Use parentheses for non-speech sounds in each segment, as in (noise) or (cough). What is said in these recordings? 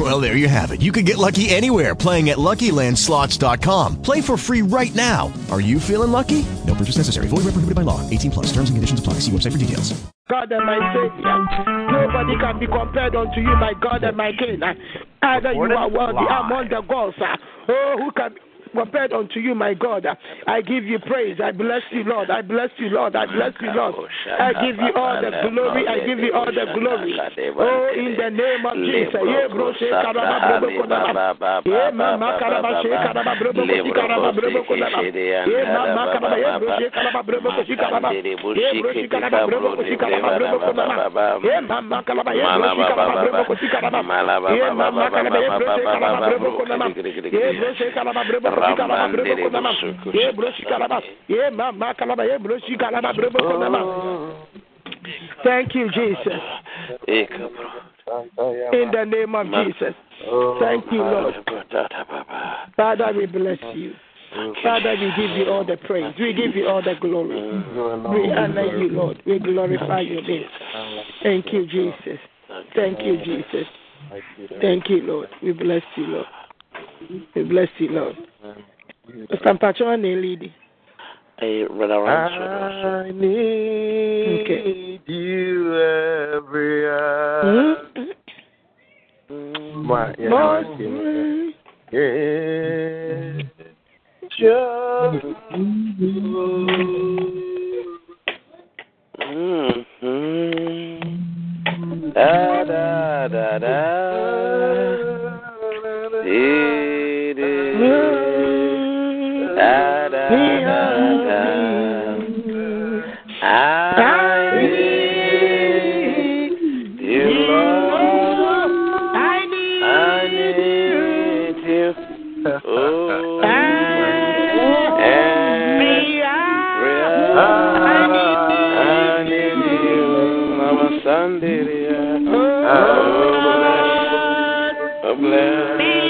Well, there you have it. You can get lucky anywhere playing at LuckyLandSlots.com. Play for free right now. Are you feeling lucky? No purchase necessary. Void where prohibited by law. 18 plus. Terms and conditions apply. See website for details. God and my Savior. Nobody can be compared unto you, my God and my King. Either you are worthy among the gods. Oh, who can be compared unto you, my God. I give you praise. I bless you, Lord. I bless you, Lord. I bless you, Lord. I give you all the glory. I give you all the glory. Oh, in the name of Jesus. Yeah, bro, she karaba konama. Yeah, mama karaba she karaba brobo koshi karaba brobo konama. Yeah, mama karaba yeah, bro, she karaba brobo koshi karaba. Yeah, bro, she karaba brobo koshi karaba konama. Yeah, mama karaba yeah, bro, she karaba brobo koshi karaba. Yeah, mama karaba yeah, bro, she karaba brobo konama. Yeah, bro, she karaba brobo Thank you, Jesus. In the name of Jesus. Thank you, Lord. Father, we bless you. Father, we give you all the praise. We give you all the glory. We honor you, Lord. We glorify your name. Thank you, Jesus. Thank you, Jesus. Thank you, Lord. We bless you, Lord. We bless you, Lord. Mr. Mpacho na lady. Hey, Brother I need Okay. you every hour. Hmm? Ma- yeah, More- I see. Yeah. Just Mm-hmm. Da da da da. You. Oh, I need you, Mama Sandiria. Oh, bless,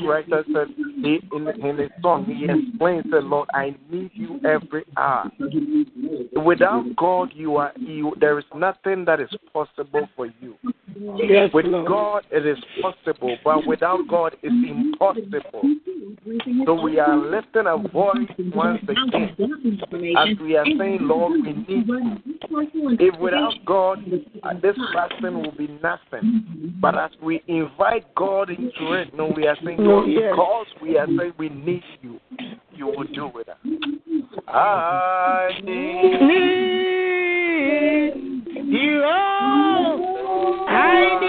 songwriter said he, in, in his song, he explained, said, Lord, I need you every hour. Without God, you are you, there is nothing that is possible for you. Yes, With Lord. God, it is possible, but without God, it's impossible. So we are lifting a voice once again as we are saying, Lord, we need you. If without God, uh, this person will be nothing. But as we invite God into it, no, we are saying, Lord, because we are saying we need you, you will do with us. I need you. Oh, I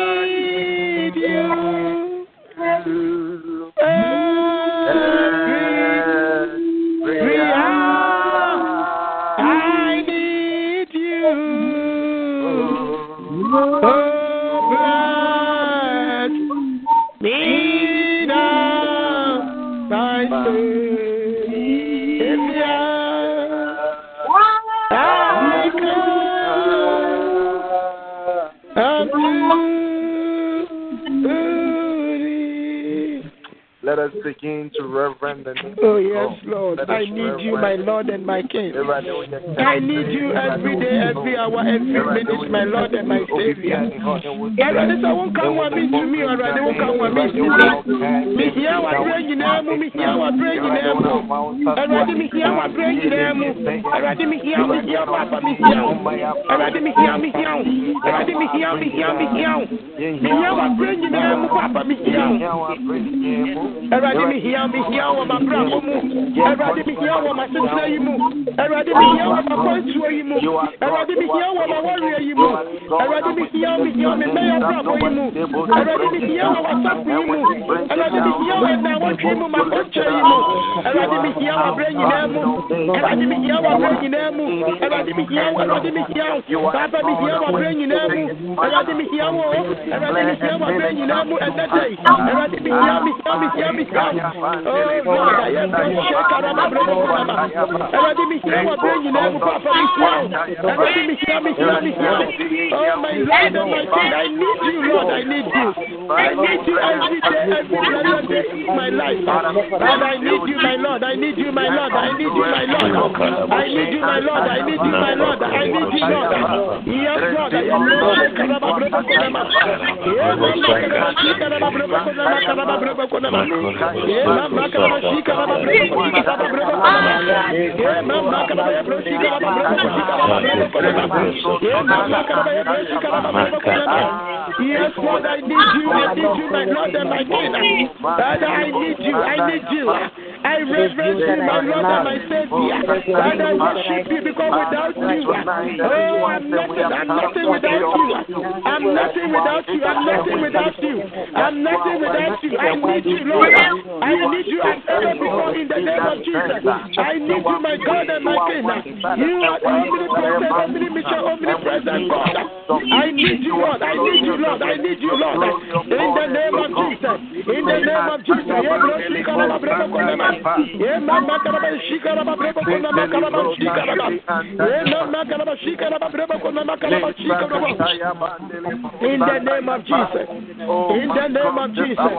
need you, my reverend Lord and my King. Everybody know your I need you every day, every hour, every minute, my Lord and my Savior. Awurade sɛ wonka ho a mentumi Awurade wonka ho a mentumi mehia w'aberɛ nyinaa mu mehia w'aberɛ nyinaa mu Awurade mehia w'aberɛ nyinaa mu Awurade mehia wo mehia wo papa mehia wo Awurade mehia mehia wo Awurade mehia wo mehia wo mehia wo mehia w'aberɛ nyinaa mu papa mehia wo Awurade mehia mehia wɔ m'abrabɔ mu. Awurade mehia wɔ m'asetena yi mu. Awurade mehia wɔ m'akwantuo yi mu. Awurade mehia wɔ m'awareɛ yi mu Awurade mehia mehia me mmɛyɛ abrabɔ yi mu Awurade mehia wɔ w'asafo yi mu Awurade mehia wɔ ɛnawɔtwe mu m'akɔkyɛ yi mu Awurade mehia wɔ abrɛ nyinaa mu Awurade mehia wɔ abrɛ nyinaa mu Awurade mehia wɔ Awurade mehia wo Papa mehia wɔ abrɛ nyinaa mu Awurade mehia wɔ Awurade mehia wɔ abrɛ nyinaa mu ɛnɛ dɛ Awurade mehia mehia mehia mehia Oh Lord ayɛ mbɛ hyɛ karama brɛ mo kɔnama Awurade mehia wɔ abrɛ nyinaa mu Papa mehia wo Awurade mehia mehia mehia Oh my Lord my I need you. Lord I need you I need you every day every blessed day of my life Lord I need you my Lord I need you my Lord I need you my Lord I need you my Lord I need you my Lord I need you Lord Yes Lord I am Lord shake karama brɛ mo kɔnama Yeah mama karama shi karama brɛ mo kɔnama karama brɛ mo kɔnama Yeah mama karama shi karama brɛ mo kɔnama karama brɛ mo kɔnama Yeah mama karama ya brɛ shi karama brɛ mo shi karama brɛ mo kɔnama Yeah mama karama ya brɛ shi karama brɛ mo kɔnama Yes Lord I need you I need you my Lord and my King Father I need you I need you. I reverence you my Lord and my Savior. Father I worship you because without you oh I'm nothing I'm nothing without you. I'm nothing without you I'm nothing without you. I'm nothing without you. I need you Lord. I need you as ever before in the name of Jesus. I need you my God and my King. you are the omnipresent omnipotent omnipresent God I need you Lord. I need you Lord. I need you Lord. In the name of Jesus. In the name of Jesus. Yeah bro shika raba brebo konama yeah mama karaba shika raba brebo konama karaba shika raba yeah mama karaba shika raba brebo konama karaba shika raba in the name of Jesus. In the name of Jesus.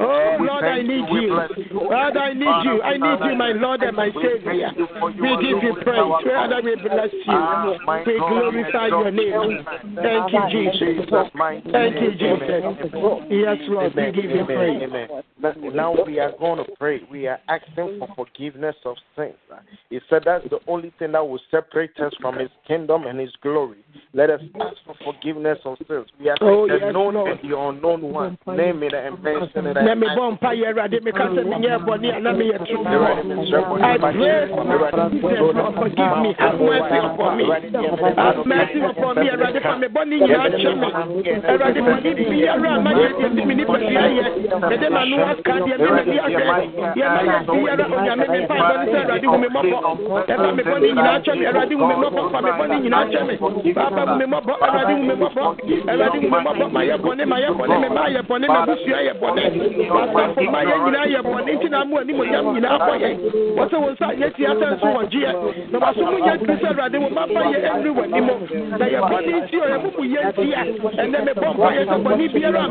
Oh Lord I need you. Lord I need you. I need you my Lord and my Savior. we give you praise. Father we bless you. We glorify your name thank you Jesus thank you Jesus yes Lord we give you praise Amen. Now we are going to pray. We are asking for forgiveness of sins. He said that's the only thing that will separate us from His kingdom and His glory. Let us ask for forgiveness of sins. We are Oh, the yes, known Lord. and the unknown one. Name it and mention it. na me bɔ mpa yɛ awurade meka sɛ menyɛ bɔne a na meyɛ tromfo I pray for forgive me, have mercy upon me. Have mercy upon me, me bɔne nyinaa kyɛ me. Awurade, bɔne biara a mayɛ deɛ de me nipadua yɛ, mede m'ano aka deɛ me medi ahwɛ, deɛ mayɛ biara, Onyame me mpa bɔne sɛ Awurade hu me mmɔbɔ. Ɛfa me bɔne nyinaa kyɛ me, Awurade hu me mmɔbɔ, fa me bɔne nyinaa kyɛ me. Papa hu me mmɔbɔ, Awurade hu me mmɔbɔ, Awurade hu me mmɔbɔ, mayɛ bɔne, mayɛ bɔne, me mma yɛ bɔne, m'abusua yɛ bɔne. Asafo mma yɛ nyinaa yɛ bɔne, nti na mo animonyam nyinaa bɔ yɛn. Wɔsɛ wo nsa nyɛ tia sɛ nso wɔ gyeɛ. Na wɔso mo nyɛ tiri sɛ Awurade wo mma yɛ ɛnri wɔ anim. Na yɛ bɔne nti biara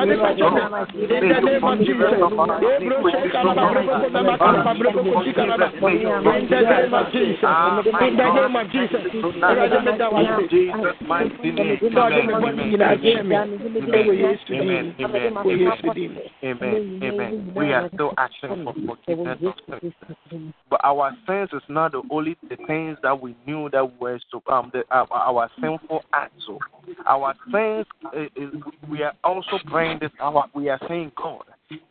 a. Amen. We are still asking for forgiveness of sins. But our sins is not the only the things that we knew that were so um the, uh, our sinful acts. Our sins is we are also praying this. Our we are saying God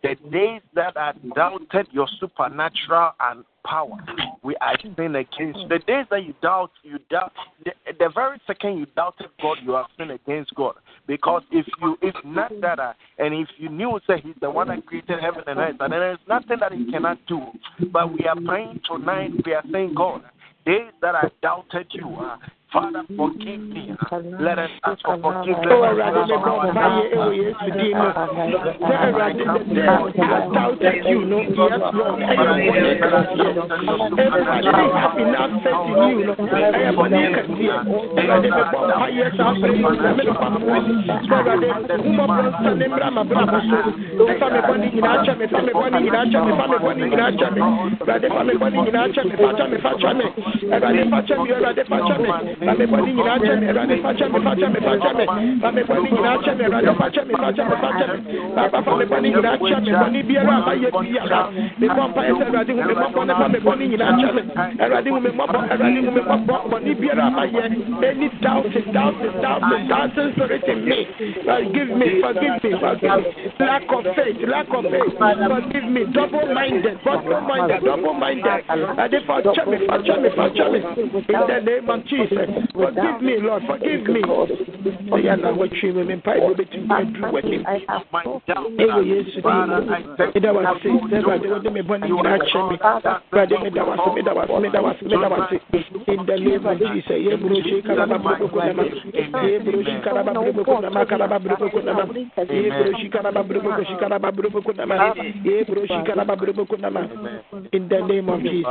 the days that I doubted your supernatural and power, we are sin against. The days that you doubt, you doubt. The, the very second you doubted God, you have sinned against God. Because if you, if not that, uh, and if you knew say He's the one that created heaven and earth, and there is nothing that He cannot do. But we are praying tonight. We are saying, God, days that I doubted you, uh, Father, forgive me. Let us ask for forgiveness. Awurade, me bɔ mpaeɛ ɛwɔ Yesu din mu. Sɛ Awurade, the day I doubted you, no, yes, Lord, ɛyɛ bɔne kɛseɛ. Awurade, I have enough faith in you, no, ɛyɛ bɔne kɛseɛ. Awurade, me bɔ mpaeɛ saa bere yi, sɛ me bɔ mpaeɛ. Sɛ Awurade, mmɔborɔ nsa ne mmra m'abrabɔ so. Fa me bɔne nyinaa kyɛ me. Awurade, fa me bɔne nyinaa kyɛ me, fa kyɛ me, bɔne nyinaa kyɛ me, Awurade, fa kyɛ me, fa kyɛ me, fa kyɛ me. Fa me bɔne nyinaa kyɛ me, bɔne biara a mayɛ biara. Me bɔ mpaeɛ sɛ Awurade hu me mmɔbɔ ne fa me bɔne nyinaa kyɛ me. Awurade hu me me mmɔbɔ, bɔne biara a. Any doubt, doubt, doubt, doubting spirit in me. Forgive me, forgive me, forgive me. Lack of faith, lack of faith. Forgive me, double-minded, double-minded, double-minded. Awurade, fa kyɛ me, fa kyɛ me, fa kyɛ me. In the name of Jesus. Forgive me, Lord, forgive me. In the name of Jesus. Nama. Karaba broboko nama, karaba broboko nama. Yebroshi karaba broboko, shi karaba broboko nama. Yebroshi karaba broboko nama. In the name of Jesus.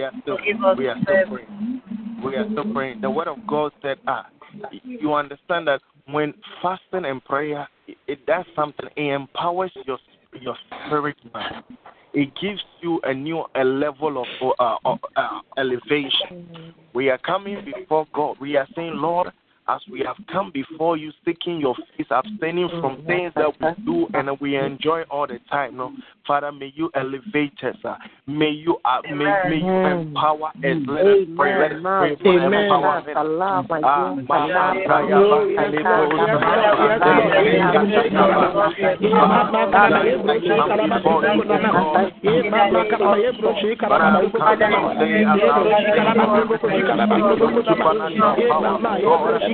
We are still, we are still praying. We are still praying. The word of God said, ah, you understand that when fasting and prayer, it, it does something. It empowers your your spirit man. It gives you a new a level of uh, uh, uh, elevation. We are coming before God. We are saying, Lord, as we have come before you, seeking your face, abstaining from things that we do and we enjoy all the time. No, Father, may you elevate us. Uh, may you uh, may, may you empower us. Let us pray. Let us pray for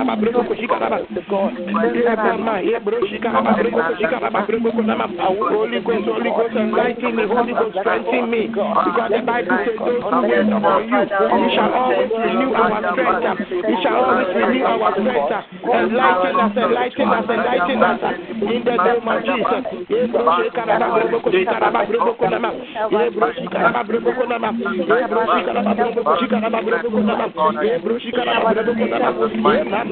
Amen. empowerment. Ah, Mama, Kaya, Holy Ghost, Holy Ghost, enlighten me, Holy Ghost, strengthen me. Because the Bible says those who wait upon you, you shall always renew our strength. You shall always renew our strength. Enlighten us, enlighten us, enlighten us. In the name of Jesus. Karaba broboko shikaraba karaba karaba shikaraba karaba karaba karaba nama. We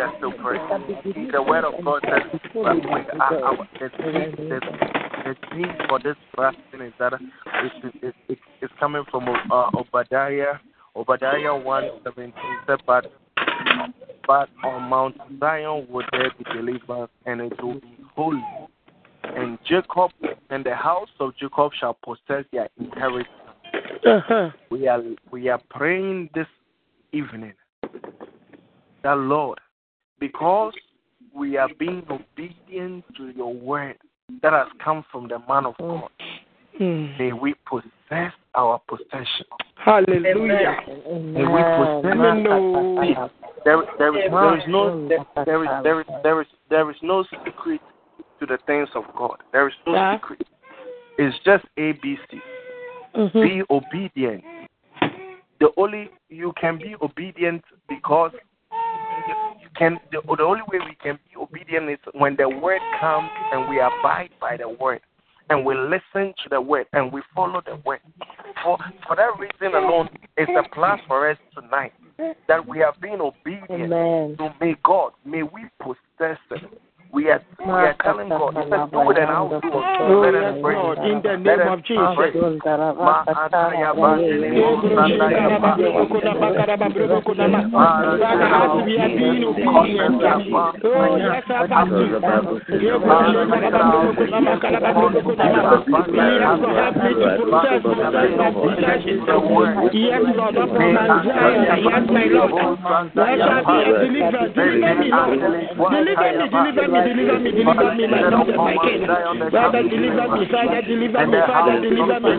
are still praying. The word of God says the theme for this fasting is that it's, it's, it's, it's coming from uh, Obadiah Obadiah one seventeen but but on Mount Zion will there be deliverance, and it will be holy. And Jacob and the house of Jacob shall possess their inheritance. Uh-huh. We are we are praying this evening that Lord, because we are being obedient to your word that has come from the man of God, Hmm. may we possess our possession. Hallelujah. May we possess Hallelujah. there, there is there is no there, there is there is there is there is no secret to the things of God. There is no Yeah. secret. It's just ABC. Mm-hmm. Be obedient. The only you can be obedient because you can. The, the only way we can be obedient is when the word comes and we abide by the word and we listen to the word and we follow the word. For for that reason alone, it's a plus for us tonight that we have been obedient Amen. to may God, may we possess it. We are, we are telling God, He said, do it and I'll do it. Oh, Let yes, us pray. Lord, in the Let name us of Jesus. pray. Ma ataya ba dele mo sandaya ba. Father, as we are being obedient, oh, yes, Yes, Lord, upon Mount Zion, yes, my Lord. Let shall be a deliverance. Deliver me, Lord. Deliver me, deliver me, deliver me, deliver me, my Lord and my King. Father, deliver me, Father, deliver me, Father, deliver me.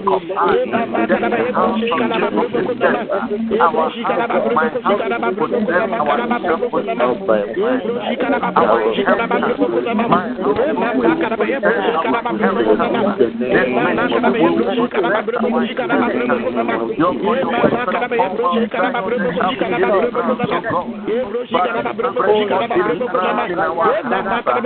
Eh, Baba, And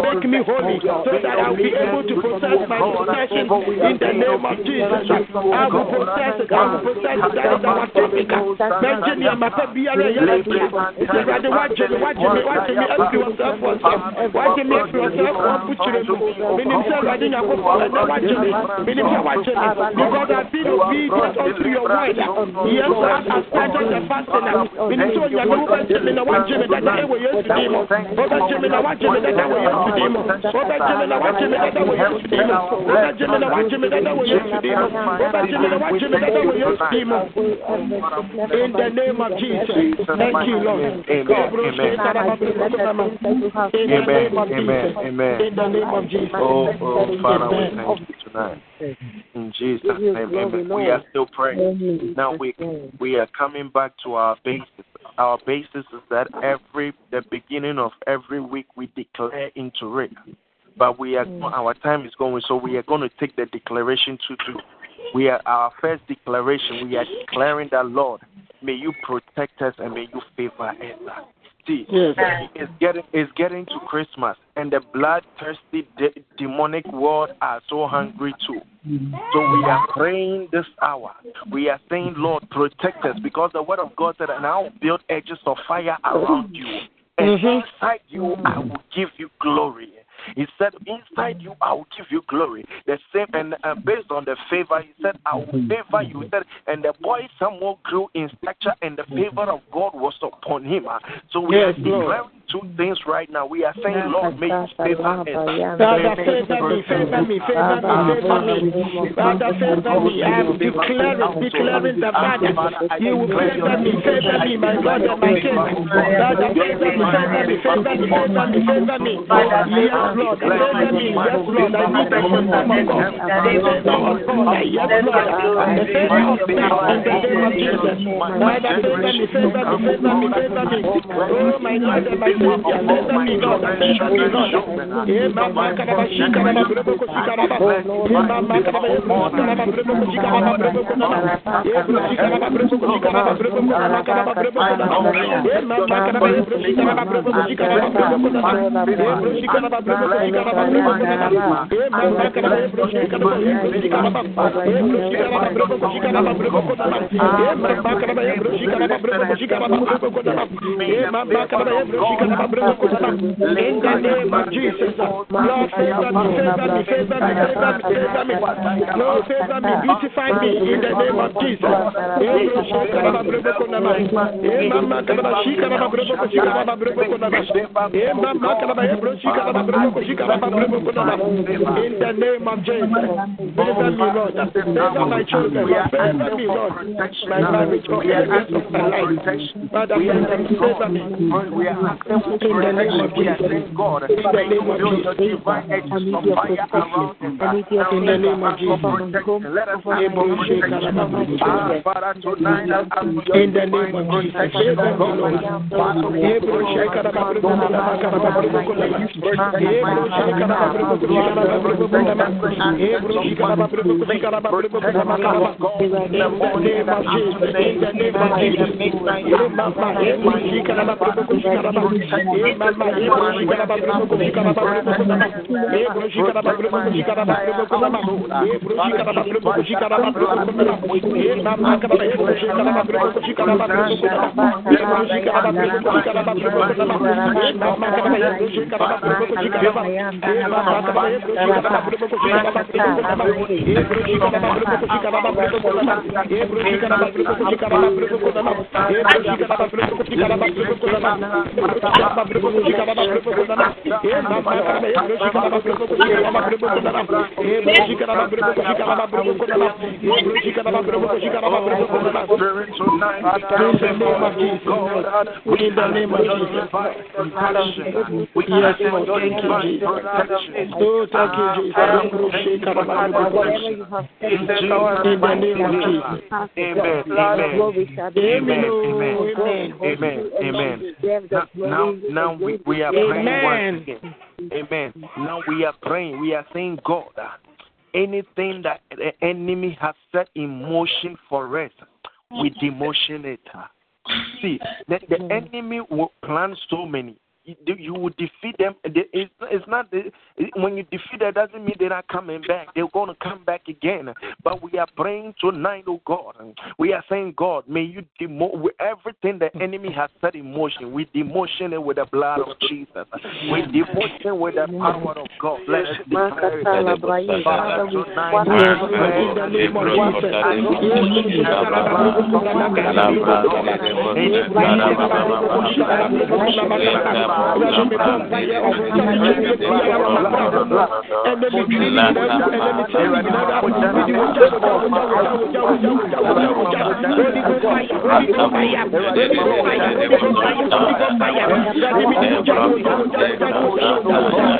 make me holy, so that I'll be able to possess my possession in the name of Jesus. I will possess it, I will possess it. That is our typical. Mention your mapa biara yellow. It's a rather watch me, watch me, watch me, empty self. Watch me, empty yourself, one put you in Meaning, say, I didn't have and then watch me. Meaning, say. Because I've obedient unto your word. Yes, as I started the fasting. Meaning, so you're not watch me, now watch me, that I will use to demo. Over Jimmy, now watch me, that I will use to demo. Over Jimmy, now watch me, that I will use to demo. Over Jimmy, now watch me, that I will use to demo. Over Jimmy, now watch me, that I will use to demo. In the name of Jesus. Thank you, Lord. Name of Jesus. Amen. In the name of Jesus. Oh, oh, Father, we thank you tonight. In Jesus' name, amen. We are still praying. Now we we are coming back to our basis. Our basis is that every the beginning of every week we declare into it. But we are mm. our time is going, so we are going to take the declaration to do. We are our first declaration. We are declaring that Lord, may you protect us and may you favor us. See, Yes. it's getting it's getting to Christmas, and the bloodthirsty de- demonic world are so hungry too. So we are praying this hour. We are saying, Lord, protect us, because the word of God said, "And I'll build edges of fire around you, and mm-hmm. inside you I will give you glory." He said, "Inside you I will give you glory." The same, and uh, based on the favor, he said, "I will favor you." He said, and the boy Samuel grew in stature, and the favor of God was upon him. Uh, So we Yes, are Lord. declaring two things right now. We are saying, Lord, may you favor us. Father, favor me, favor me, favor me, favor me. Father, favor me. I am declaring, declaring the Father, you will favor me, favor me, my God and my King. Father, favor me, favor me, favor me, favor me, favor me. Yes, Lord, favor me. Yes, Lord, I need the wisdom of God. The favor of God. Yes, Lord, the favor of God in the name of Jesus. Father, favor me, favor me, favor me, favor me. Oh, my God and my Savior, favor me, Lord, favor me, Lord. Eh, mama, karaba, shikaraba, brebo, kosikaraba. Eh, mama, karaba, eh, shikaraba, brebo, kosikaraba, brebo, konama. Eh, bro, shikaraba, brebo, kosikaraba, brebo, konama, karaba, brebo, konama. Eh, mama, karaba, eh, shikaraba, brebo, kosikaraba, brebo, konama. Eh, bro, shikaraba, brebo, kosikaraba, brebo, konama. Eh, mama, karaba, eh, shikaraba, eh, bro, shikaraba. Eh, bro, shikaraba, brebo, kosikaraba, brebo, konama. Eh, mama, karaba, eh, bro, shikaraba, brebo, kosikaraba, brebo, konama. Eh, mama, karaba, eh, bro, shikaraba, brebo, konama. In the name of Jesus, Lord, favor me, favor me, favor me, favor me, favor me. Lord, favor me, beautify me in the name of Jesus. Eh, bro, shikaraba, brebo, konama. Mama, karaba, shikaraba, brebo, kosikaraba, brebo, konama. Mama, karaba, bro, shikaraba, brebo, In the name of Jesus. Favor me, Lord. Favor my children. Favor me, Lord. My marriage, for every rest of my life. Father, favor me. We are praying. We are saying, God, anything that the name of Jesus, divine edge of fire around us. In the name of Jesus. Let us ask for protection. Ah, Father, tonight, as we In the name of Jesus. Favor me, coming back. They're going to come back again. But we are praying tonight, babru God. We are saying, God, may you babru everything the enemy has set In motion. We demotion it with the blood of Jesus. Eh, mama, ebro shekara babru babru shekara babru Eh,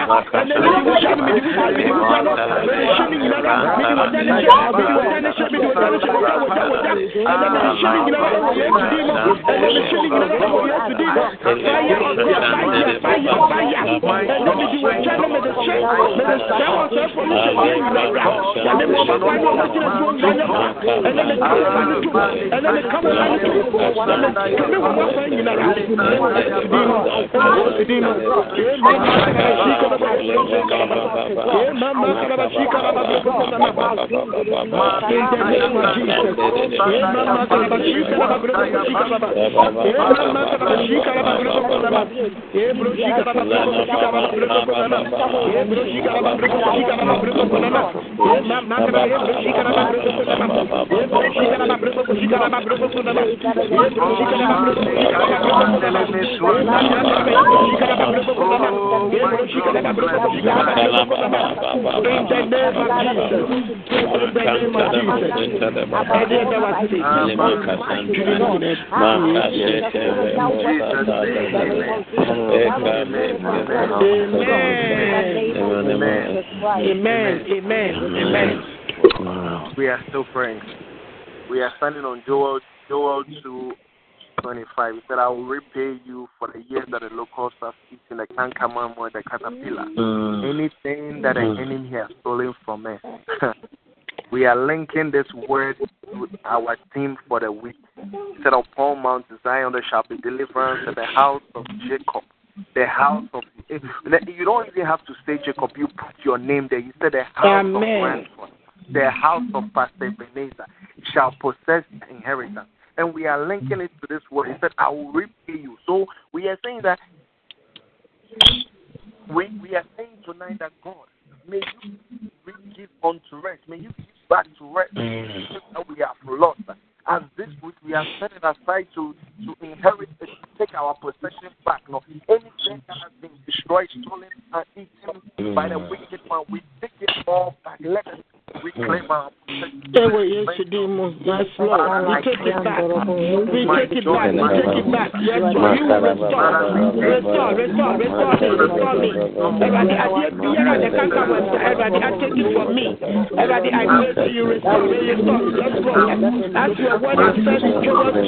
the name of Jesus. Amen. Amen. Amen. We are still praying. We are standing on Joel Joel two twenty five. He said, I will repay you for the years that the locusts have eaten, the cankerworm or the caterpillar. Mm. Anything that the mm. enemy has stolen from us. (laughs) we are linking this word to our theme for the week. He said, Upon Mount Zion there shall be deliverance in the house of Jacob, the house of you don't even have to say Jacob. You put your name there. You said the house Amen. of Ransford, the house of Pastor Ebenezer shall possess the inheritance. And we are linking it to this word. He said, I will repay you. So we are saying that we, we are saying tonight that God, may you give unto rest. May you give back to rest mm. that we have lost. As this week we are setting aside to, to inherit, to take our possession back. No, anything that has been destroyed, stolen, and eaten by the mm. wicked one, we take it all back. Let us reclaim our possession. Ewe Yesu dimu. Yes, Lord. We take it back. We take it back. We take it back. Yes, Lord. You restore. Restore, restore, restore me, restore me. Everybody, I did biara the canker was everybody, I take it from me. Everybody, I pray to you, restore restore me. Yes, Lord. As your word has said in Joel 2.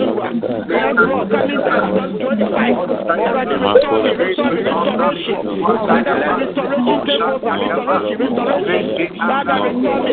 Yes, Lord. Coming down, verse 25. Everybody, restore me, restore me, restoration. Father, let restoration take over. Restoration, restoration. Father, restore me,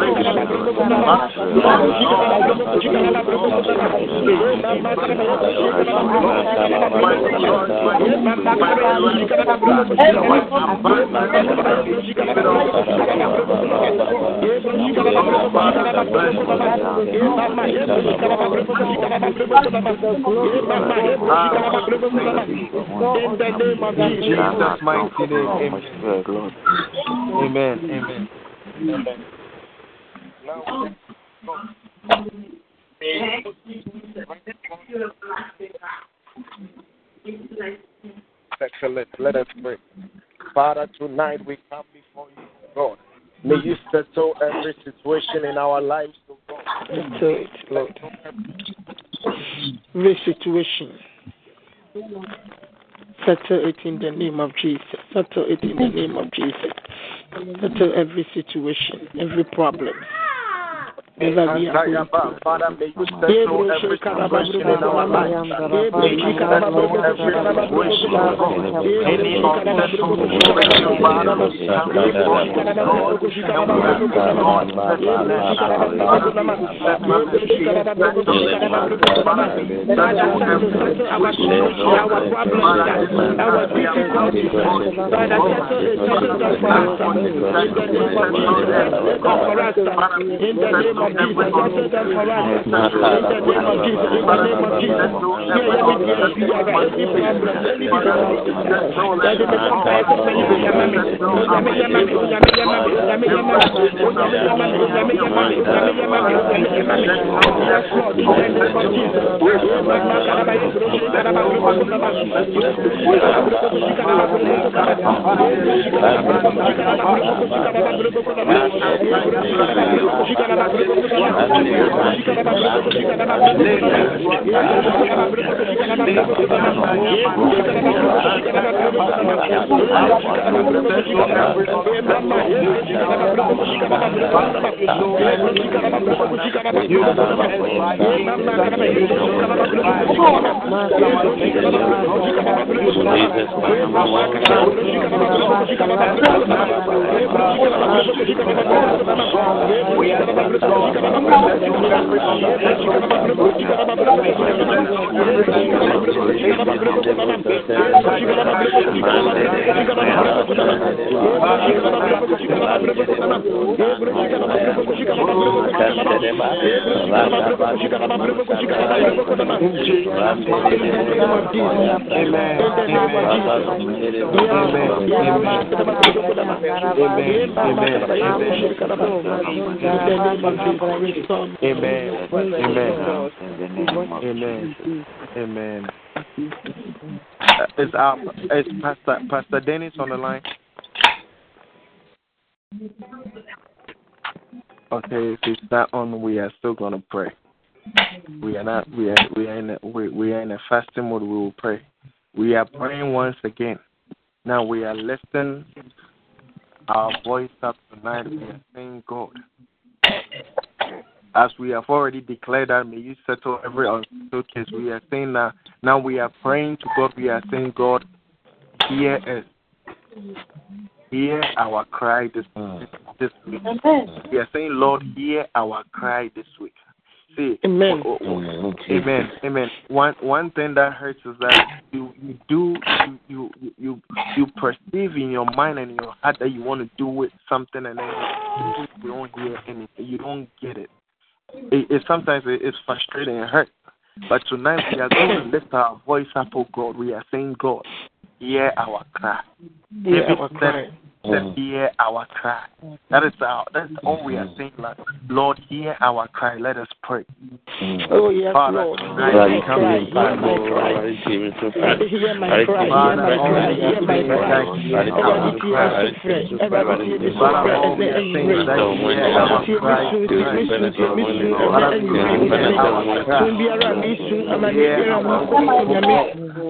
In the name of Jesus, mighty name. Amen. Amen. Amen. Excellent. Let us pray. Father, tonight we come before you, God. May you settle every situation in our lives, oh God. Settle it, Lord. Every situation. Settle it in the name of Jesus. Settle it in the name of Jesus. Settle every situation, every problem ever you you God. God, God, in the name of Of Jesus, settle them for us. In the name of Jesus, in the name of Jesus. Yeah, let me be right. Any problem, any difficulty. Let it become bad for me. Yamami, yamami, yamami, yamami, yamami, yamami, yamami, yamami, yamami, yamami, yamami, yamami, yamami. Yes, Lord, in the name of Jesus. Yeah, mama, We are the Amen. Amen. Amen. Amen. Amen. Amen. Uh, is our is Pastor Pastor Dennis on the line? Okay, if he's not on, we are still gonna pray. We are not. We are. We are in. A, we, we are in a fasting mode. We will pray. We are praying once again. Now we are lifting our voice up tonight. We are saying, God, as we have already declared that, may you settle every unsettled case. We are saying that now we are praying to God. We are saying, God, hear us. Hear our cry this, mm. this week. We are saying, Lord, hear our cry this week. See, Amen. oh, oh, oh, amen, amen. One one thing that hurts is that you you do you you you you perceive in your mind and in your heart that you want to do it something and then you, you don't hear anything. You don't get it. It, it sometimes it, it's frustrating and hurt. But tonight we are going to lift our voice up, oh God. We are saying, God, hear our cry. Hear David our cry. said, hear our cry. That is our that's all we are saying, Lord. Lord, hear our cry. Let us pray. Oh, yes, Father, Lord. tonight Hear we my come cry. in Hear my cry. Hear my cry. Hear my cry. Hear my cry. Hear my cry. Hear my cry.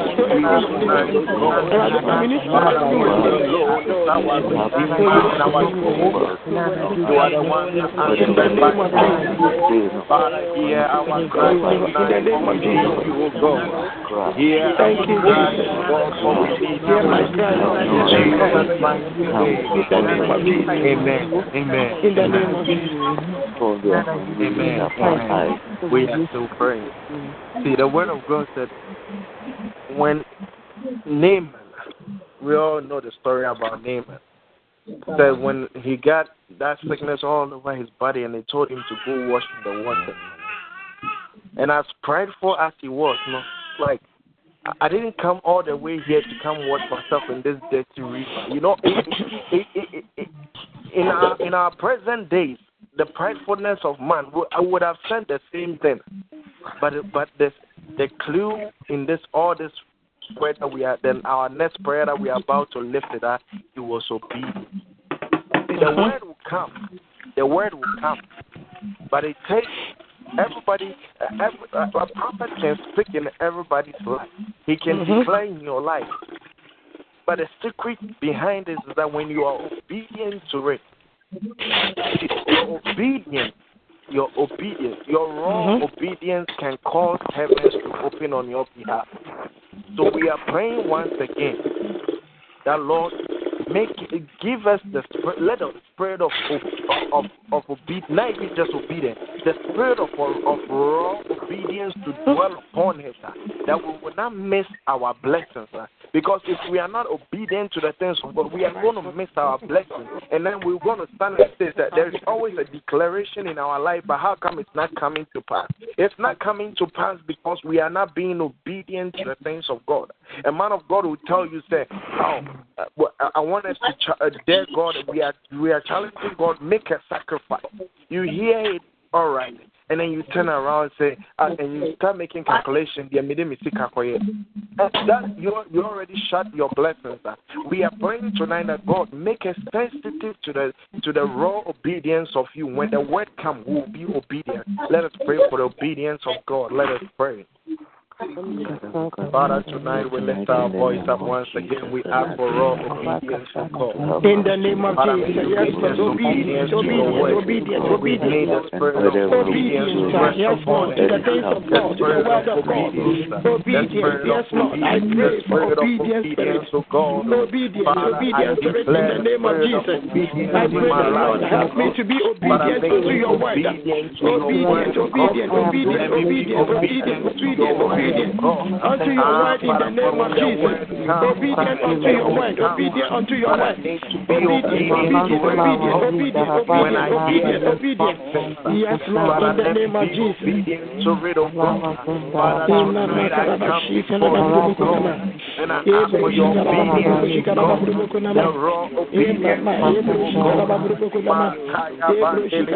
Amen. Amen. Amen. We are still praying. See, the word of God said, when Naaman, we all know the story about Naaman, that when he got that sickness all over his body and they told him to go wash in the water. And as prideful as he was, you know, like, I- didn't come all the way here to come wash myself in this dirty river. You know, it, it, it, in our in our present days, the pridefulness of man, I would have said the same thing. But but the the clue in this all this prayer that we are then our next prayer that we are about to lift it up, it was obedience. See, the uh-huh. word will come, the word will come, but it takes everybody. uh, Every, a a prophet can speak in everybody's life. He can mm-hmm. declare in your life. But the secret behind this is that when you are obedient to it, your obedience, your obedience, your raw mm-hmm. obedience can cause heavens to open on your behalf. So we are praying once again that Lord make give us the let the spirit of of of, of obedience not just obedience the spirit of of raw obedience to dwell upon uh, that we will not miss our blessings because if we are not obedient to the things of God we are going to miss our blessings. And then we're going to stand and say that there is always a declaration in our life but how come it's not coming to pass? It's not coming to pass because we are not being obedient to the things of God. A man of God will tell you say oh uh, I want to uh, dare God. We are we are challenging God. Make a sacrifice. You hear it, all right, and then you turn around and say, uh, and you start making calculation. The mistake That you already shut your blessings. uh. We are praying tonight that God make us sensitive to the to the raw obedience of you. When the word comes, we will be obedient. Let us pray for the obedience of God. Let us pray. Father, tonight we lift our voice up once again. We ask for raw obedience from God. In the name of Jesus, yes, obedience obedience, to your word. obedience, obedience, obedience. obedience Yes, Lord, the things of God, the word of God. obedience. Obedience, yes, Lord. I obedience. pray for obedience spirit. obedience. Obedience, obedience spirit in the name of Jesus. obedience I pray that Lord help me to be obedient make unto me your word. obedient to your word, Obedient, O God. obedient, obedient, Let me God. unto your Ah, word in the name of Jesus. Obedient unto your word, obedient unto your word. need to be Obedient, obedient obedient, to it, O obedient, obedient, obedient, obedient. Yes, Lord, in the name of Jesus. obedient to it, O God. Father, tonight I come before you, O God, and I ask for your obedience, God. The raw obedience, O God. Makaya bandele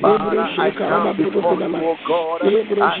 Father, I come before you, God. I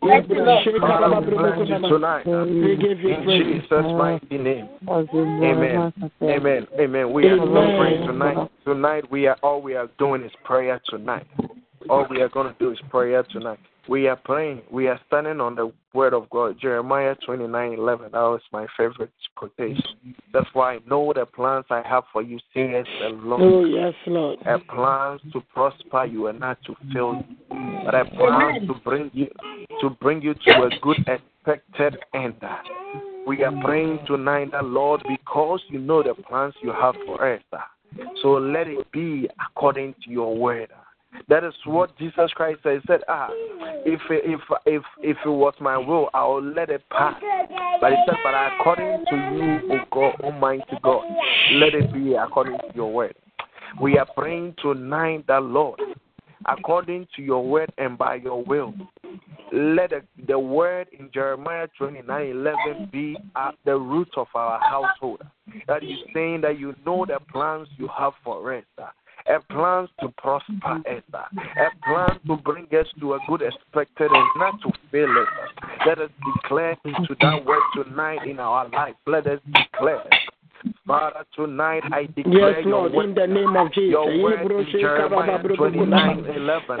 Father, we bless you tonight. We give you In praise. Jesus' mighty name. Amen. Amen. Amen. We are still praying tonight. Tonight we are all we are doing is prayer tonight. All we are gonna do is prayer tonight. We are praying. We are standing on the word of God. Jeremiah twenty nine eleven. That was my favorite quotation. That's why I know the plans I have for you, says the Lord. Oh, yes, Lord. A plans to prosper you and not to fail you, but a plans to bring you to bring you to a good expected end. We are praying tonight, that Lord, because you know the plans you have for us. So let it be according to your word. That is what Jesus Christ said. He said, Ah, if if if if it was my will, I will let it pass. But he said, But according to you, O God, Almighty God, let it be according to your word. We are praying tonight that Lord, according to your word and by your will, let the, the word in Jeremiah twenty nine eleven be at the root of our household. That is saying that you know the plans you have for us a plan to prosper us, a plan to bring us to a good expected and not to fail us. Let us declare to that word tonight in our life. Let us declare. Father, tonight I declare yes, Lord, your word. in the name of Jesus. Your word in Jeremiah 29, 11.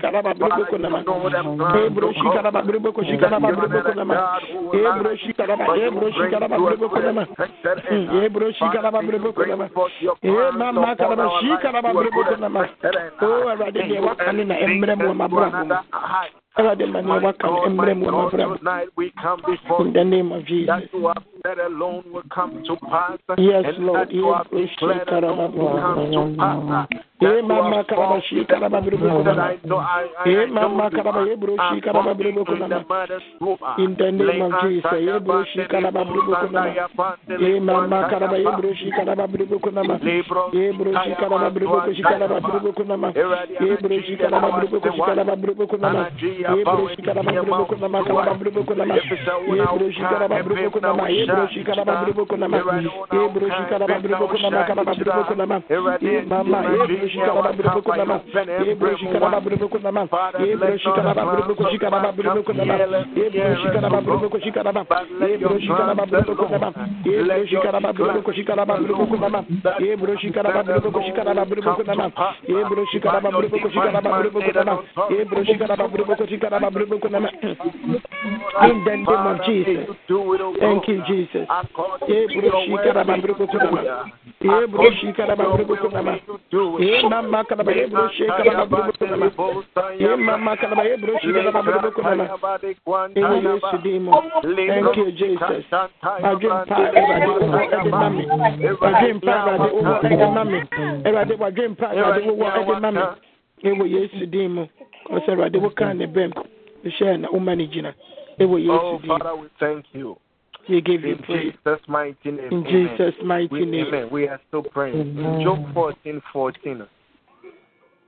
karaba brubo kunama. Awurade deɛ waka ne na mmerɛ mu wɔ m'abrabɔ mu. Awurade ma nea waka no mmerɛ mu wɔ m'abrabɔ mu. In the name of Jesus. That you have said alone will come to pass. Yes, Lord. that you Yes, have Lord. Declared alone will come to pass. Eh, That you mama karaba shi Eh, mama you karaba are. ebro I shi karaba fought brubo in the kunama. mother's womb. In the name of Jesus. Ebro shi karaba brubo kunama. Eh, mama karaba shi karaba ko shi karaba ko shi karaba shi karaba shi karaba. Eh, mama shi karaba ko karaba ko shi karaba ko shi karaba ko shi karaba ko karaba ko. In the name of Jesus. Thank you, Jesus. Ebro shi karaba brubo kunama. Ebro shi karaba brubo kunama. Eh, mama karaba ebro shi karaba brubo kunama. Mama karaba ebro shi karaba brubo kunama. Ewo Yesu din. Thank you, Jesus. Adwene pa Awurade wowɔ ɛde ma me. Pa Awurade wowɔ ɛde ma me. Awurade wadwene pa Awurade wowɔ ɛde ma. Ewo Yesu din mu. Ɔsɛ Awurade wokaa ne bɛm. Hyɛ na woma ne gyina. Ewo Oh. Father, we thank you. We give you In praise. Jesus' mighty name. In amen. Jesus' mighty We, name. amen. We are still praying. In Job 14 14.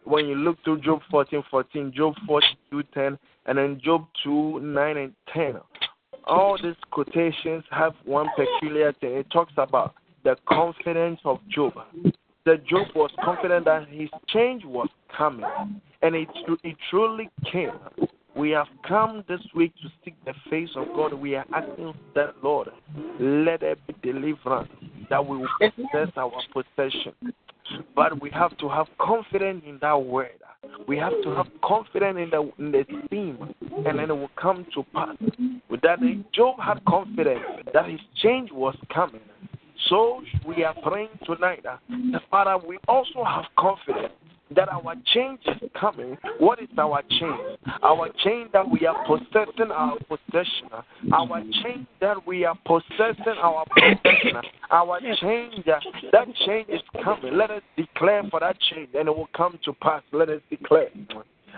When you look through Job 14 14, Job 42 10, and then Job 2 9 and 10, all these quotations have one peculiar thing. It talks about the confidence of Job. That Job was confident that his change was coming, and it, it truly came. We have come this week to seek the face of God. We are asking that, Lord, let there be deliverance, that we will possess our possession. But we have to have confidence in that word. We have to have confidence in the, in the theme, and then it will come to pass. With that, Job had confidence that his change was coming. So we are praying tonight that, that Father, we also have confidence that our change is coming. What is our change? Our change that we are possessing our possession. Our change that we are possessing our possession. Our change, that change is coming. Let us declare for that change and it will come to pass. Let us declare.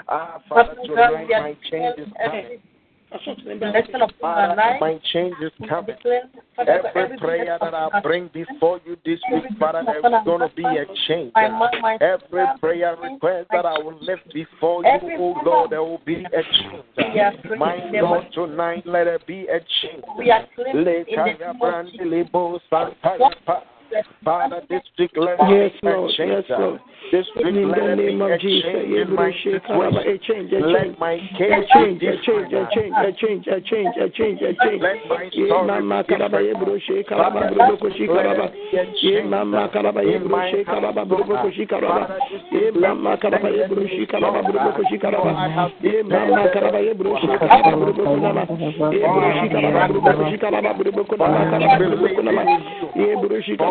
Ah, Father, tonight my change is coming. Father, my change is coming. Every prayer that I bring before you this week, Father, there's going to be a change. Every prayer request that I will lift before you, oh Lord, there will be a change. My God, tonight, let there be a change. Lekaya brandele bo santaya pa. Father, this week let there Yes, Lord. change. Yes, Lord. This In the name of Jesus. change in my Ebro Shekaraba, A situation. change, change. Let my case change, a change, a different. change, a change, a change, a change, a change. Let my story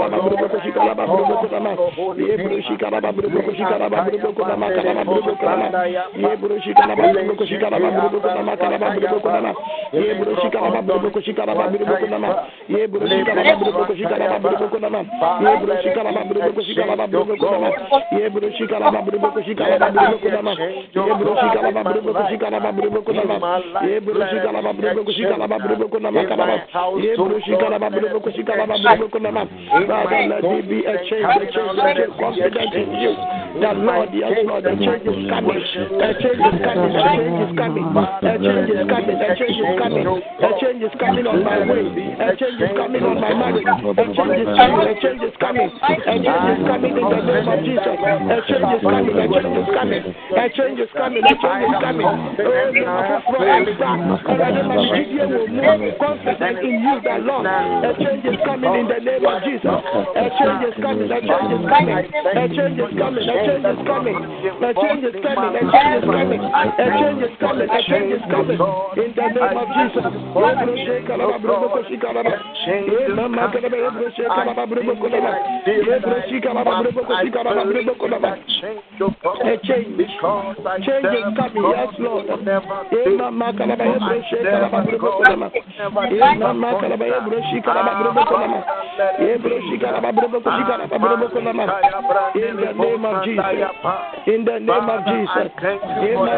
karaba different. ebro shekaraba Father, brubo let shikaraba. there be a Ye change karaba in ebro my shekaraba house, brubo Lord. shikaraba. Father, this Ye is karaba me ebro be shikaraba strong, brubo for shikaraba. Ye mama karaba that ebro you are shikaraba brubo kunama. Ebro shikaraba brubo shikaraba brubo kunama karaba brubo kunama. Ye ebro shikaraba brubo shikaraba brubo kunama. Ye ebro shikaraba brubo shikaraba brubo kunama karaba brubo kunama. Ye ebro shikaraba brubo shikaraba karaba brubo kunama. Ye ebro shikaraba brubo shikaraba brubo kunama. Ye ebro shikaraba brubo shikaraba brubo kunama. Ye ebro shikaraba brubo shikaraba brubo kunama. Ye ebro shikaraba brubo shikaraba brubo kunama. Ye ebro shikaraba brubo shikaraba brubo kunama. Ye ebro shikaraba brubo shikaraba brubo kunama karaba. Ye ebro shikaraba brubo shikaraba brubo kunama. Father, let there be a change, a change, confident in you. That Lord, Lord, the change is coming. The change is coming. The change is coming. The change is coming. The change is coming. The change is coming on my way. The change is coming on my marriage. The change is coming. The change is coming. The change is coming in the name of Jesus. The change is coming. The change is coming. The change is coming. The change is coming. Oh, the for extra. And I never give you more confident in you, the Lord. The change is coming in the name of Jesus. The change is coming. The change is coming. The change is coming change is coming. A change is coming. A change is coming. A change is coming. A change is coming. In the name of Jesus. A change. Change is coming. In the name of Jesus. Jesus. In the name of Jesus. Thank you.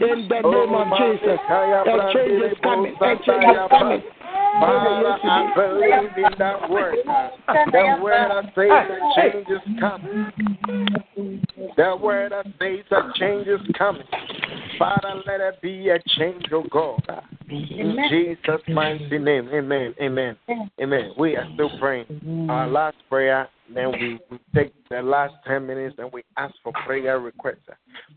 In the name of Jesus, a change is coming. A change is coming. Father, I believe in that word. The word I say, the change is coming. That word I say a change is coming. Father, let it be a change, oh God. In Jesus' mighty name. Amen. Amen. Amen. We are still praying. Our last prayer, then we, we take the last 10 minutes and we ask for prayer requests.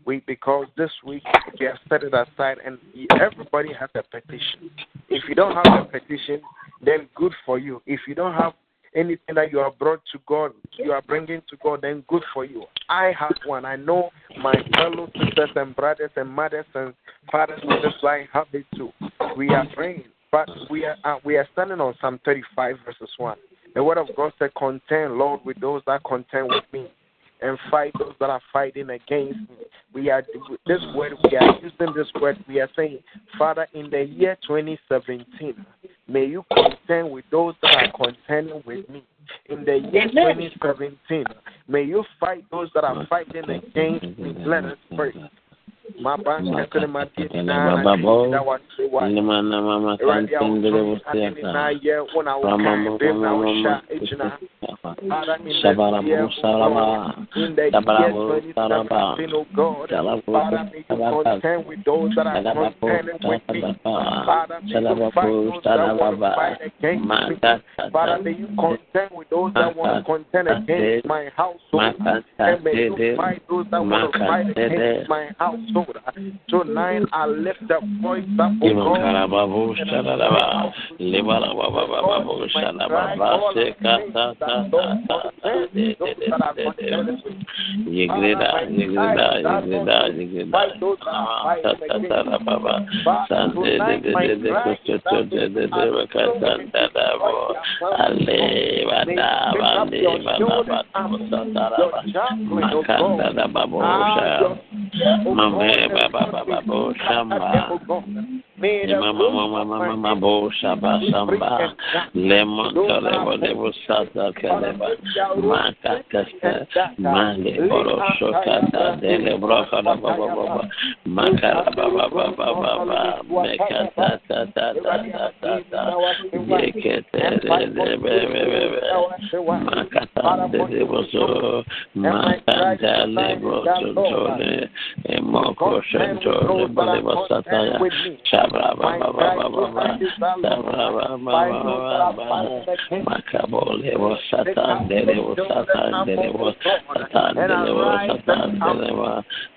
We because this week we have set it aside and everybody has a petition. If you don't have a petition, then good for you. If you don't have anything that you have brought to God, you are bringing to God, then good for you. I have one. I know my fellow sisters and brothers and mothers and fathers on this line have it too. We are praying, but we are uh, we are standing on Psalm 35 verses one. The word of God said, "Contend, Lord, with those that contend with me." and fight those that are fighting against me. We are this word, we are using this word, we are saying, Father, in the year 2017, may you contend with those that are contending with me. In the year 2017, may you fight those that are fighting against me. Let us pray. My bank Sabaraburu Saraba, Sabaraburu Saraba, Salabu Saraba, Salabu Saraba, Mata, Father, may you contend with those that want to contend against my household, and Mama, Baba, Baba, Baba, Shama. Mambo Shaba Lebo Sata Meka Makata, Shaba. Satan,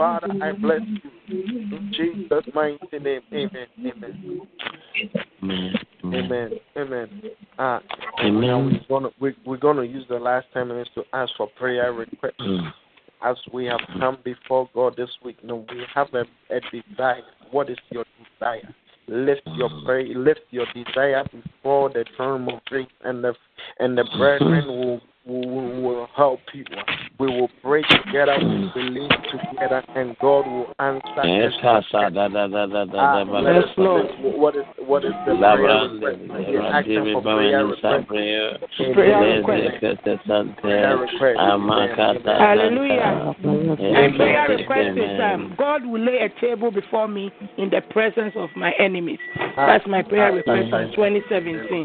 Father, I bless you. In Jesus' mighty name, amen. Amen. Amen. Amen. Amen. Uh, Amen. We're gonna we, we're gonna use the last ten minutes to ask for prayer requests. Mm. As we have come before God this week, no, we have a, a desire. What is your desire? Lift your prayer, lift your desire before the throne of grace, and the and the brethren (laughs) will will, will help you. We will pray together, we believe together, and God will answer. Yes, us. Kasa, da, da, da, da, da, Ah, let us da, know what is what is the prayer request. We're asking Randiri, for prayer request. Prayer request. Kete, Sante, Prayer request. Amakata, Hallelujah. Santa. My prayer request is Amen. um, God will lay a table before me in the presence of my enemies. Ah, That's my prayer ah, request for 2017.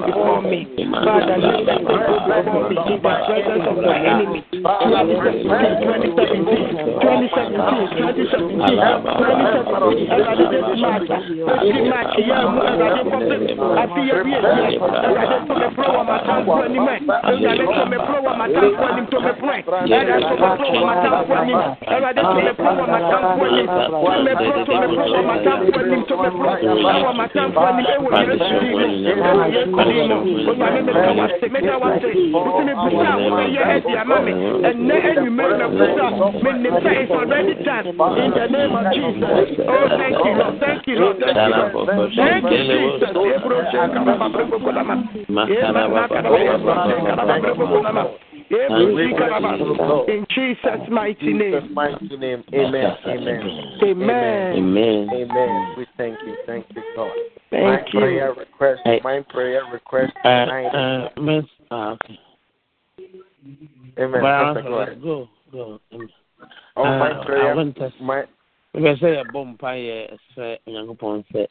table before the me. Father, lay a table before in the presence of my enemies. 2017, 2017, 2017, 2017, 2017. Everybody this match. This match, yeah, everybody for this. I see you here. Everybody to me pro wa matan kwa ni me. Everybody to me pro wa matan kwa ni to me pro. Everybody to me pro wa matan kwa ni. Everybody to me pro wa matan kwa ni. To me pro to me pro wa matan kwa ni to me pro. Wa matan kwa ni ewo Yesu di mo. Ewo Yesu di mo. O ma me me ka wa se me ka wa se. Biti me bisa wo me ye edi ama me. Enne enyu me me bisa. Me ne say it's already done. In the name of Jesus. Oh thank you Lord. Thank you Lord. Thank you Lord. Thank you Jesus. Ebro shaka baba brebo kolama. Ema maka baba ebro shaka baba brebo kolama. Ebro shaka baba. In Jesus mighty Jesus' name. mighty name. Amen. Amen. Amen. Amen. Amen. We thank you. Thank you, God. Thank my you. prayer request. Hey. My prayer request Uh, tonight. uh, miss, ah, okay. Amen. Well, Pastor, go ahead. go, go. Um, Oh, uh, my I prayer. want to My mepɛ sɛ yɛbɔ mpaeɛ sɛ onyankopɔn sɛ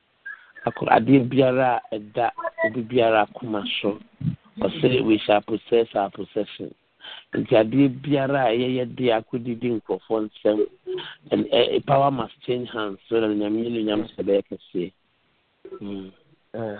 akɔ adeɛ biara a ɛda obi biara akoma so ɔsɛ we shall possess our possession nti adeɛ biara a ɛyɛ yɛ de akɔdidi nkurɔfoɔ nsɛm and uh, power must change hands so that nyame ne nyam sɛ bɛyɛ kɛseɛ Mm. Uh,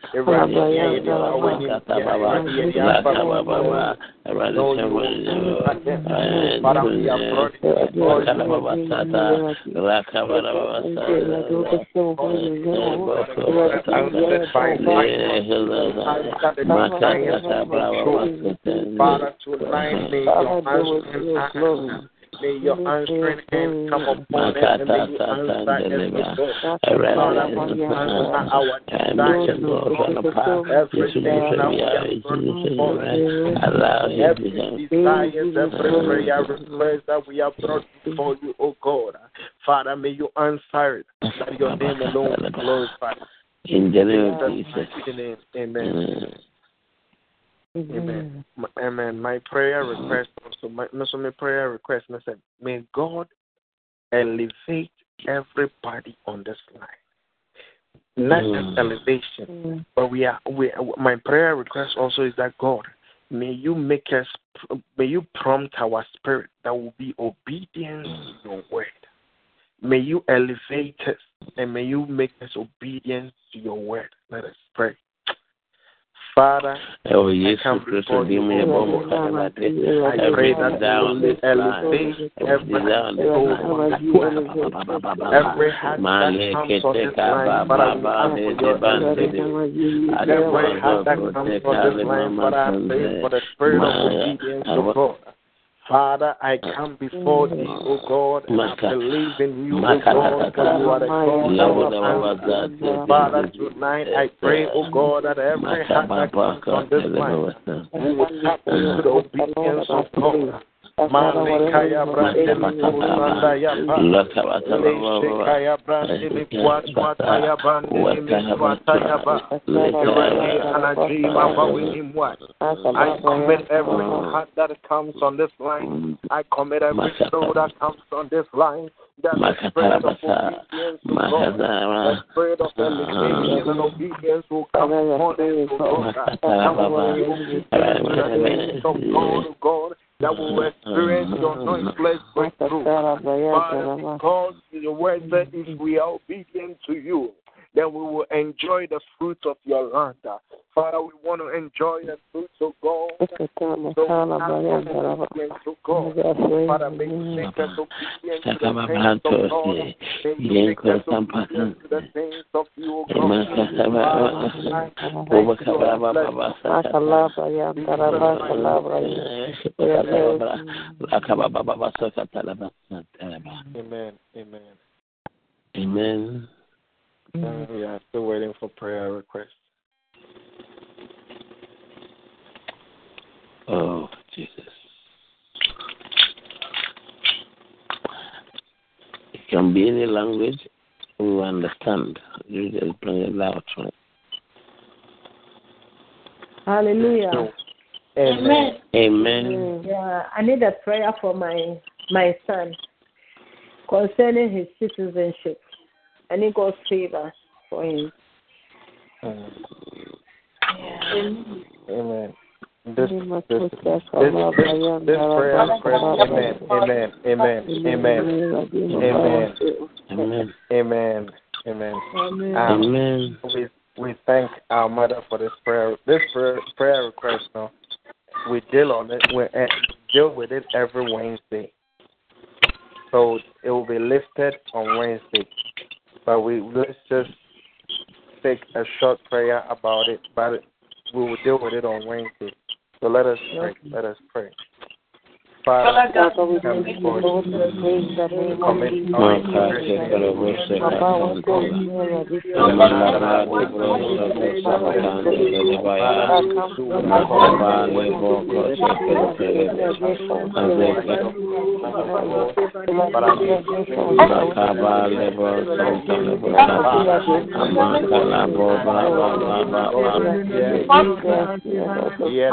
Ah, Father. Ah, tonight may your hands May your answering hand come upon us and may you answer every prayer. Father, may you answer our desires, Lord. Everything that we before you, every desires, every prayer request that we have brought before you, O God. Father, may you answer it, that your name alone be glorified. In the name of Jesus. name, Amen. Amen. M- Amen. My prayer request also, my, also my prayer request, I said, may God elevate everybody on this line. Not Mm. just elevation, mm. but we are. We my prayer request also is that God, may you make us, may you prompt our spirit that will be obedient to mm. your word. May you elevate us and may you make us obedient to your word. Let us pray. Father, Oh, I yes, come Christ, before be you, me O above God. the I pray that down this elevate every down this soul line. on this line. Every heart that comes on this line, Father, we ask for your elevation. Every heart that comes on this line, Father, I pray for the spirit of obedience of oh God. Father, I come before thee, O God, and I believe in you, O God, because you are the God that answers. Father, tonight I pray, O God, that every heart that comes on this line we will tap into the obedience of God. Malekaya brande likusanda yapa. Leshekaya brande likwatwata yabande likwata yaba. Irene anajima wawinimwa. I commit every heart that comes on this line. I commit every soul that comes on this line. That the spirit of obedience to God, the spirit of elevation and obedience will come upon us, O God. That we will be obedient to the things of God, O God that will experience your noiseless breakthrough. Father, because the word said if we are obedient to you, then we will enjoy the fruits of your land. Father, we want to enjoy the fruits of God. So we ask for obedience to God. Father, may you make us obedient to the things of God. May you make us obedient to the things of you, God. Father, tonight, thank you, Lord. Amen. Amen. Amen. Uh, we are still waiting for prayer requests. Oh, Jesus. It can be any language we understand. You just bring it loud. right? Hallelujah. Amen. Amen. Yeah, I need a prayer for my my son concerning his citizenship. I need God's favor for him. Amen. This, this, this, this, this prayer request, amen, amen, amen, amen, amen, Amen. amen, amen. Um, Amen. we we thank our mother for this prayer. This prayer, prayer request, no, we deal on it. We uh, deal with it every Wednesday. So it will be lifted on Wednesday. But we let's just take a short prayer about it. But we will deal with it on Wednesday. So let us pray. Let us pray. Father, you. Yes,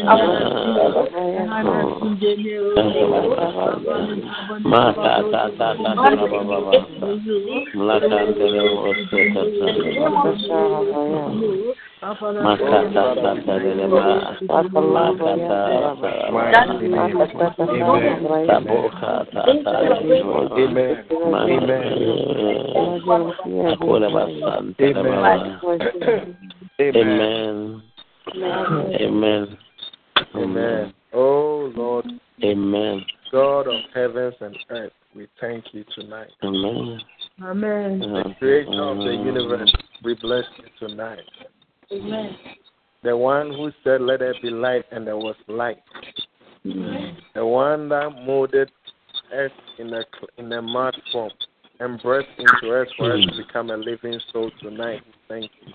Amen. Amen. Amen. Oh Lord. Amen. God of heavens and earth, we thank you tonight. Amen. Amen. Uh, the creator of the uh, universe, we bless you tonight. Amen. The one who said, Let there be light, and there was light. The one that molded us in a in a mud form and breathed into us for us to hmm. become a living soul tonight. Thank you.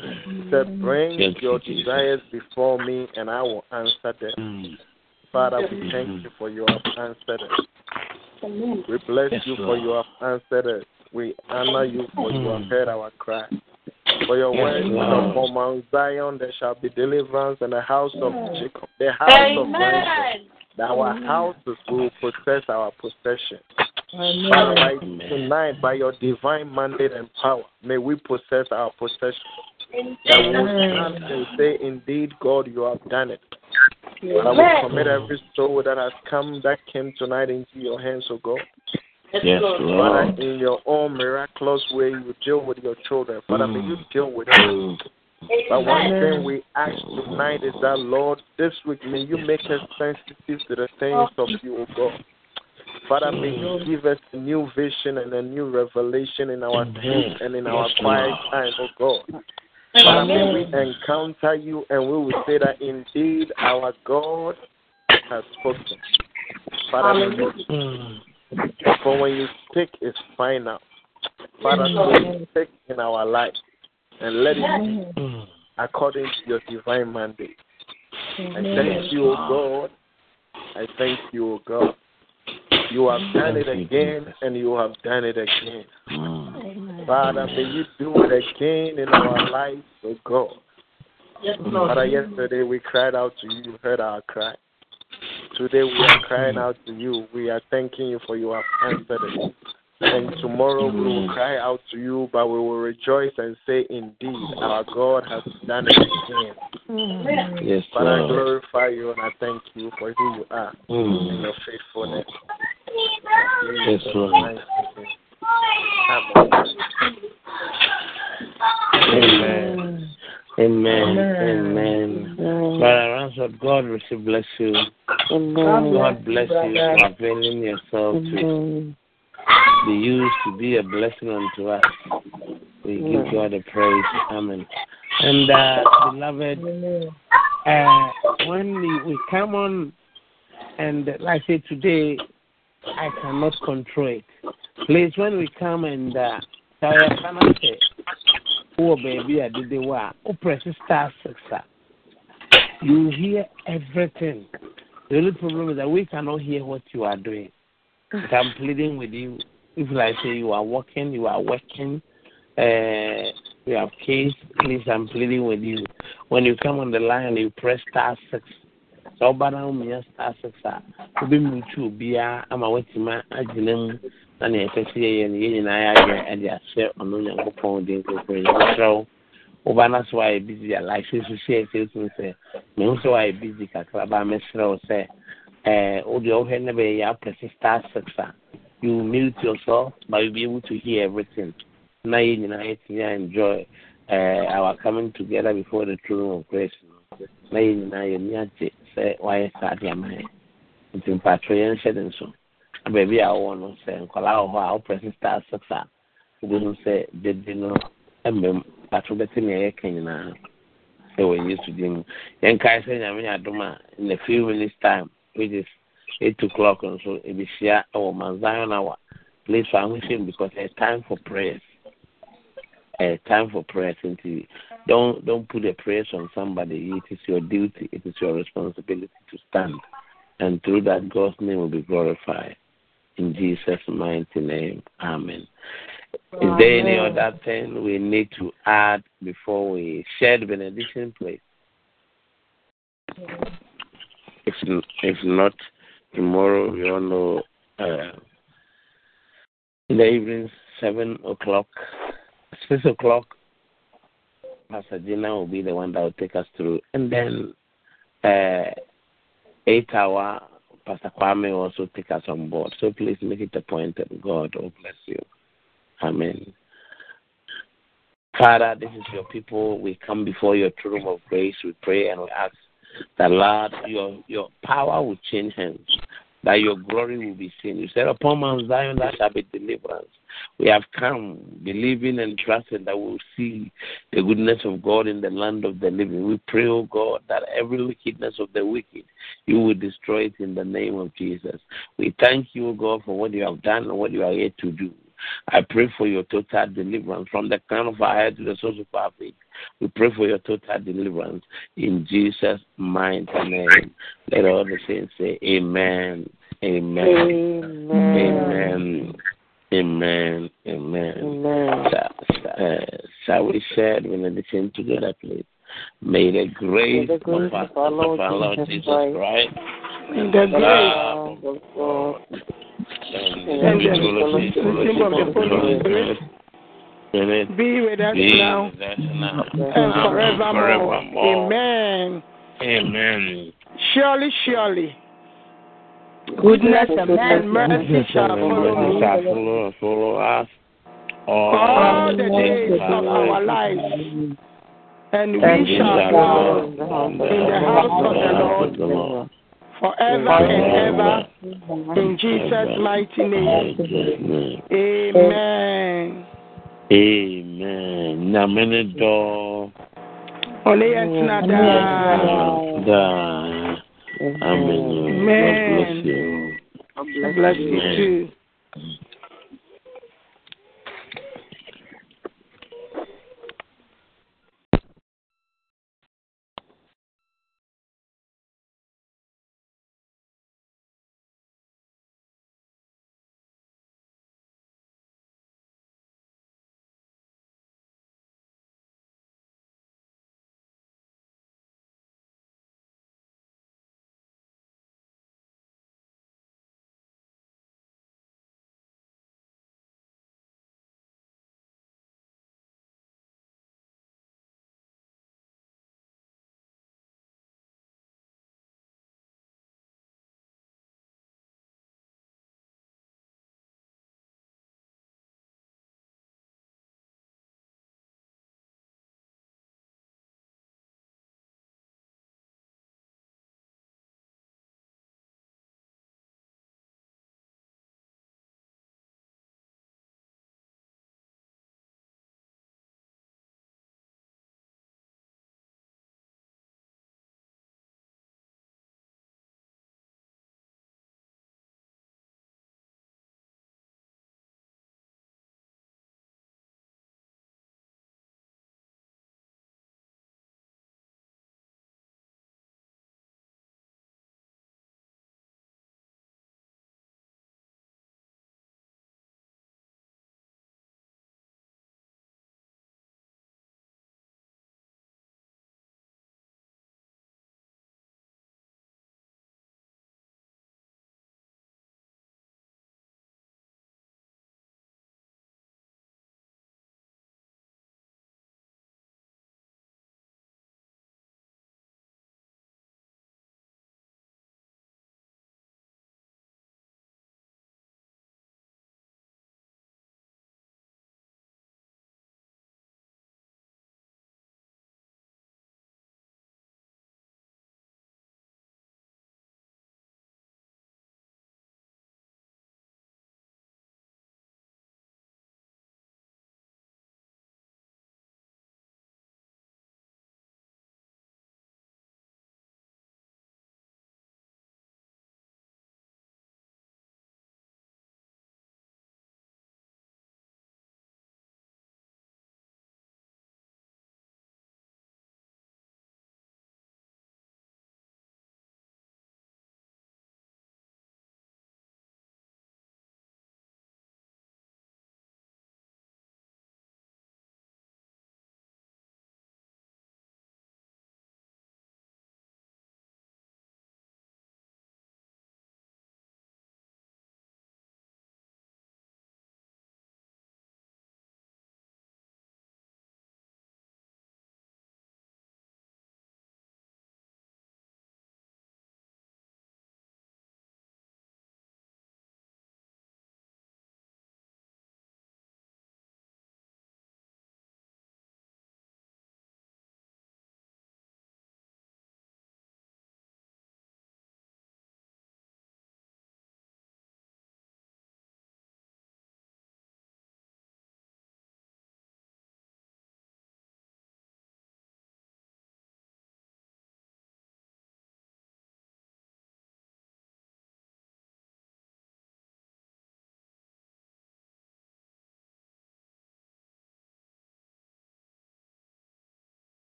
He said, Bring your desires before me, and I will answer them. Father, we thank you for you have answered us. We bless you for you have answered us. We honor you for you have heard our cry. For your word is upon Mount Zion there shall be deliverance in the house of Jacob, the house of Israel. That our houses will possess our possession. Father, by tonight, by your divine mandate and power, may we possess our possession. That we stand and say, Indeed, God, you have done it. I will commit every soul that has come, that came tonight into your hands, O God. Yes, Father, Lord. in your own miraculous way, you deal with your children. Father, may you deal with them. But one thing we ask tonight is that, Lord, this week may you make us sensitive to the things of you, O God. Father, may you give us a new vision and a new revelation in our dreams and in our quiet time, O God. Father, we encounter you and we will say that indeed our God has spoken. Father, may for when you speak, it's final. Father, so speak in our life and let it be according to your divine mandate. I thank you, O God. I thank you, O God. You have done it again and you have done it again. Father, may you do it again in our lives, O God. Father, yesterday we cried out to you, you heard our cry. Today we are crying out to you. We are thanking you for you have answered it. And tomorrow we will cry out to you, but we will rejoice and say, Indeed, our God has done it again. Yes, Father, I glorify you and I thank you for who you are Mm. and your faithfulness. Yes, Lord. Amen. Amen. Amen. Amen. Brother Ransom, God will bless you. God bless you for availing yourself to be used to be a blessing unto us. We give God the praise. Amen. And uh, beloved, uh, when we, we come on, and like I say today, I cannot control it. Please, when we come and uh, tell your son, say, oh baby, I did the work. Oh, press star six. ah." You hear everything. The only problem is that we cannot hear what you are doing. But I'm pleading with you. If like say you are working, you are working, uh, you have case, please I'm pleading with you. When you come on the line, you press star six. So, ɔba na womia star six a wobɛmutu obiara ama woatumi agyina mu na nea ɛpɛ sɛ yɛyɛ no yɛn nyinaa ɛde ahyɛ ɔno nyankopɔn din kokoro nyɛmeserɛ wo woba no so busy a like sɛ so sɛ sɛ sɛ busy wo sɛ wodeɛ wohwɛ bɛyɛ yɛ aprɛse star six a you mute yourself but you'll be able to hear everything. Na yɛn nyinaa yɛtumi enjoy uh, our coming together before the throne of grace. Na yɛn nyinaa yɛni agye sɛ wayɛ saa de ama yɛn nti mpatro yɛnhyɛ ne nso na baabi a wɔwɔ no sɛ nkwadaa wɔ hɔ a wopɛ sɛ star six a wobɛhu sɛ dede no. Mmam mpatro bɛte nea yɛka nyinaa ɛwɔ yesu din mu yɛnkae sɛ nyame adom a in a few minutes time which is eight o'clock nso ebihyia ɛwɔ Mount Zion hour. Please fa ahohyɛ because it's time for prayers. Uh, time for prayers nti don't don't put the prayers on somebody. It is your duty. It is your responsibility to stand. And through that god's name will be glorified in jesus mighty name amen is there any other thing we need to add before we share the benediction, please? If if not, tomorrow we all know uh, in the evening, seven o'clock, six o'clock. Pastor Gina will be the one that will take us through, and then uh, eight hour. Pastor Kwame also take us on board. So please make it a point, God will bless you. Amen. Father, this is your people. We come before your throne of grace. We pray and we ask that, Lord, your, your power will change hands, that your glory will be seen. You said, Upon Mount Zion there shall be deliverance. We have come believing and trusting that we'll see the goodness of God in the land of the living. We pray, O oh God, that every wickedness of the wicked, you will destroy it in the name of Jesus. We thank you, O God, for what you have done and what you are yet to do. I pray for your total deliverance from the crown of our head to the source of our feet. We pray for your total deliverance in Jesus' mighty name. Let all the saints say, Amen. Amen. Amen. Amen. Amen. Amen. Uh, shall we share the benediction together, please? May the grace, May the grace of, our, of, our Lord, of our Lord Jesus Christ, Christ and the grace of God and the fellowship of the Holy Spirit be with us now and forevermore. Amen. Amen. Surely, surely. Goodness and mercy shall follow me follow us all the days of our lives, and we shall dwell in the house of the Lord forever and ever. In Jesus' mighty name. Amen. Amen. Namene do. Only yɛntena daa. Amen. God bless you. God bless you too.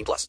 18 plus.